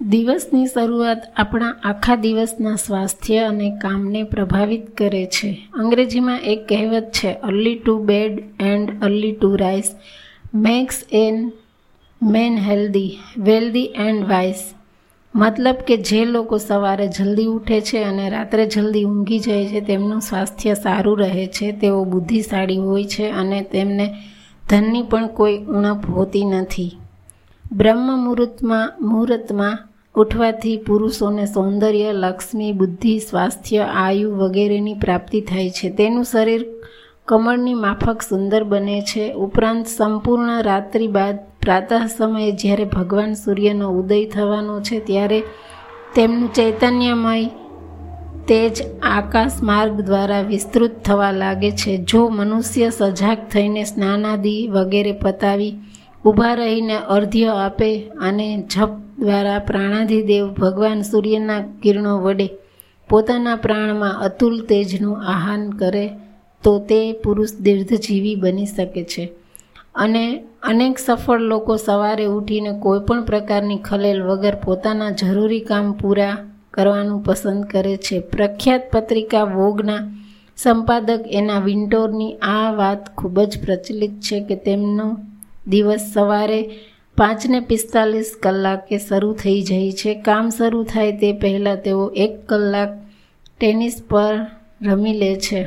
દિવસની શરૂઆત આપણા આખા દિવસના સ્વાસ્થ્ય અને કામને પ્રભાવિત કરે છે. અંગ્રેજીમાં એક કહેવત છે early to bed and early to rise makes an man healthy wealthy and wise મતલબ કે જે લોકો સવારે જલ્દી ઉઠે છે અને રાત્રે જલ્દી ઊંઘી જાય છે, તેમનું સ્વાસ્થ્ય સારું રહે છે, તેઓ બુદ્ધિશાળી હોય છે અને તેમને ધનની પણ કોઈ ઉણપ હોતી નથી. બ્રહ્મ મુહૂર્તમાં મુહૂર્તમાં ઉઠવાથી પુરુષોને સૌંદર્ય, લક્ષ્મી, બુદ્ધિ, સ્વાસ્થ્ય, આયુ વગેરેની પ્રાપ્તિ થાય છે. તેનું શરીર કમળની માફક સુંદર બને છે. ઉપરાંત સંપૂર્ણ રાત્રિ બાદ પ્રાતઃ સમયે જ્યારે ભગવાન સૂર્યનો ઉદય થવાનો છે, ત્યારે તેમનું ચૈતન્યમય તેજ આકાશ માર્ગ દ્વારા વિસ્તૃત થવા લાગે છે. જો મનુષ્ય સજાગ થઈને સ્નાનાદિ વગેરે પતાવી ઊભા રહીને અર્ધ્ય આપે અને જપ દ્વારા પ્રાણાધિદેવ ભગવાન સૂર્યના કિરણો વડે પોતાના પ્રાણમાં અતુલ તેજનું આહાન કરે, તો તે પુરુષ દીર્ઘજીવી બની શકે છે. અને અનેક સફળ લોકો સવારે ઉઠીને કોઈપણ પ્રકારની ખલેલ વગર પોતાના જરૂરી કામ પૂરા કરવાનું પસંદ કરે છે. પ્રખ્યાત પત્રિકા વોગના સંપાદક એના વિન્ટોરની આ વાત ખૂબ જ પ્રચલિત છે કે તેમનો દિવસ સવારે પાંચને પિસ્તાલીસ કલાકે શરૂ થઈ જાય છે. કામ શરૂ થાય તે પહેલાં તેઓ એક કલાક ટેનિસ પર રમી લે છે.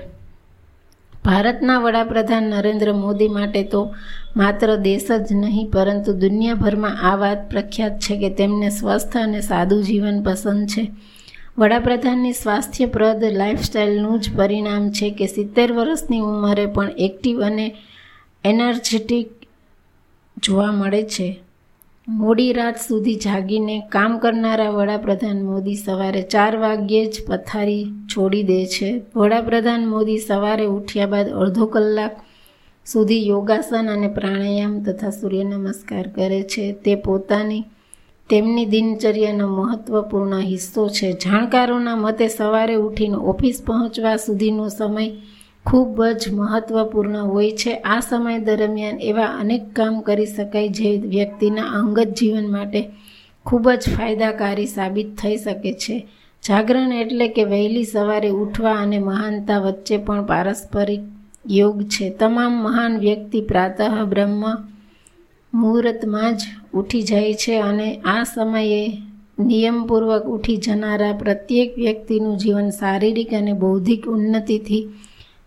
ભારતના વડાપ્રધાન નરેન્દ્ર મોદી માટે તો માત્ર દેશ જ નહીં, પરંતુ દુનિયાભરમાં આ વાત પ્રખ્યાત છે કે તેમને સ્વસ્થ અને સાદું જીવન પસંદ છે. વડાપ્રધાનની સ્વાસ્થ્યપ્રદ લાઇફસ્ટાઇલનું જ પરિણામ છે કે સિત્તેર વર્ષની ઉંમરે પણ એક્ટિવ અને એનર્જેટિક જોવા મળે છે. મોડી રાત સુધી જાગીને કામ કરનારા વડાપ્રધાન મોદી સવારે ચાર વાગ્યે જ પથારી છોડી દે છે. વડાપ્રધાન મોદી સવારે ઉઠ્યા બાદ અડધો કલાક સુધી યોગાસન અને પ્રાણાયામ તથા સૂર્ય નમસ્કાર કરે છે. તે પોતાની, તેમની દિનચર્યાનો મહત્વપૂર્ણ હિસ્સો છે. જાણકારોના મતે સવારે ઉઠીને ઓફિસ પહોંચવા સુધીનો સમય ખૂબ જ મહત્વપૂર્ણ હોય છે. આ સમય દરમિયાન એવા અનેક કામ કરી શકાય જે વ્યક્તિના અંગત જીવન માટે ખૂબ જ ફાયદાકારી સાબિત થઈ શકે છે. જાગરણ એટલે કે વહેલી સવારે ઉઠવા અને મહાનતા વચ્ચે પણ પારસ્પરિક યોગ છે. તમામ મહાન વ્યક્તિ પ્રાતઃ બ્રહ્મ મુહૂર્તમાં જ ઉઠી જાય છે અને આ સમયે નિયમપૂર્વક ઉઠી જનારા પ્રત્યેક વ્યક્તિનું જીવન શારીરિક અને બૌદ્ધિક ઉન્નતિથી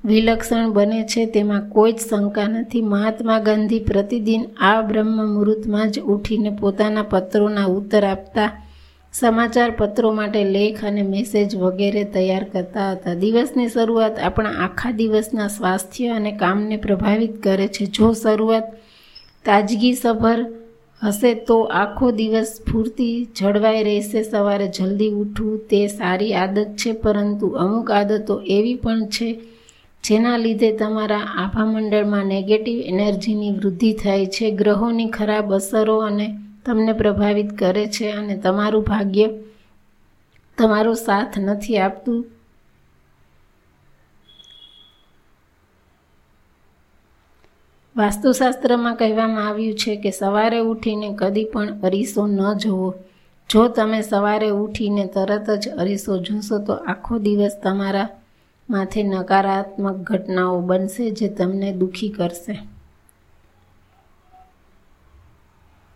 વિલક્ષણ બને છે, તેમાં કોઈ જ શંકા નથી. મહાત્મા ગાંધી પ્રતિદિન આ બ્રહ્મ મુહૂર્તમાં જ ઉઠીને પોતાના પત્રોના ઉત્તર આપતા, સમાચાર પત્રો માટે લેખ અને મેસેજ વગેરે તૈયાર કરતા હતા. દિવસની શરૂઆત આપણા આખા દિવસના સ્વાસ્થ્ય અને કામને પ્રભાવિત કરે છે. જો શરૂઆત તાજગીસભર હશે, તો આખો દિવસ સ્ફૂર્તિ જળવાઈ રહેશે. સવારે જલ્દી ઉઠવું તે સારી આદત છે, પરંતુ અમુક આદતો એવી પણ છે જેના લીધે તમારા આભામંડળમાં નેગેટિવ એનર્જીની વૃદ્ધિ થાય છે, ગ્રહોની ખરાબ અસરો અને તમને પ્રભાવિત કરે છે અને તમારું ભાગ્ય તમારો સાથ નથી આપતું. વાસ્તુશાસ્ત્રમાં કહેવામાં આવ્યું છે કે સવારે ઉઠીને કદી પણ અરીસો ન જોવો જો તમે સવારે ઉઠીને તરત જ અરીસો જોશો તો આખો દિવસ તમારા માથે નકારાત્મક ઘટનાઓ બનશે જે તમને દુઃખી કરશે.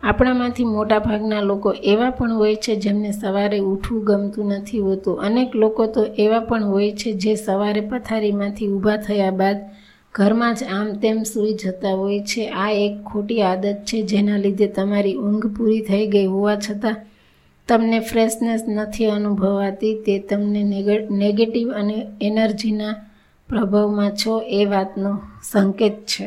આપણામાંથી મોટાભાગના લોકો એવા પણ હોય છે જેમને સવારે ઉઠવું ગમતું નથી હોતું. અનેક લોકો તો એવા પણ હોય છે જે સવારે પથારીમાંથી ઊભા થયા બાદ ઘરમાં જ આમ તેમ સૂઈ જતા હોય છે. આ એક ખોટી આદત છે જેના લીધે તમારી ઊંઘ પૂરી થઈ ગઈ હોવા છતાં તમને ફ્રેશનેસ નથી અનુભવાતી, તે તમને નેગેટિવ અને એનર્જીના પ્રભાવમાં છો એ વાતનો સંકેત છે.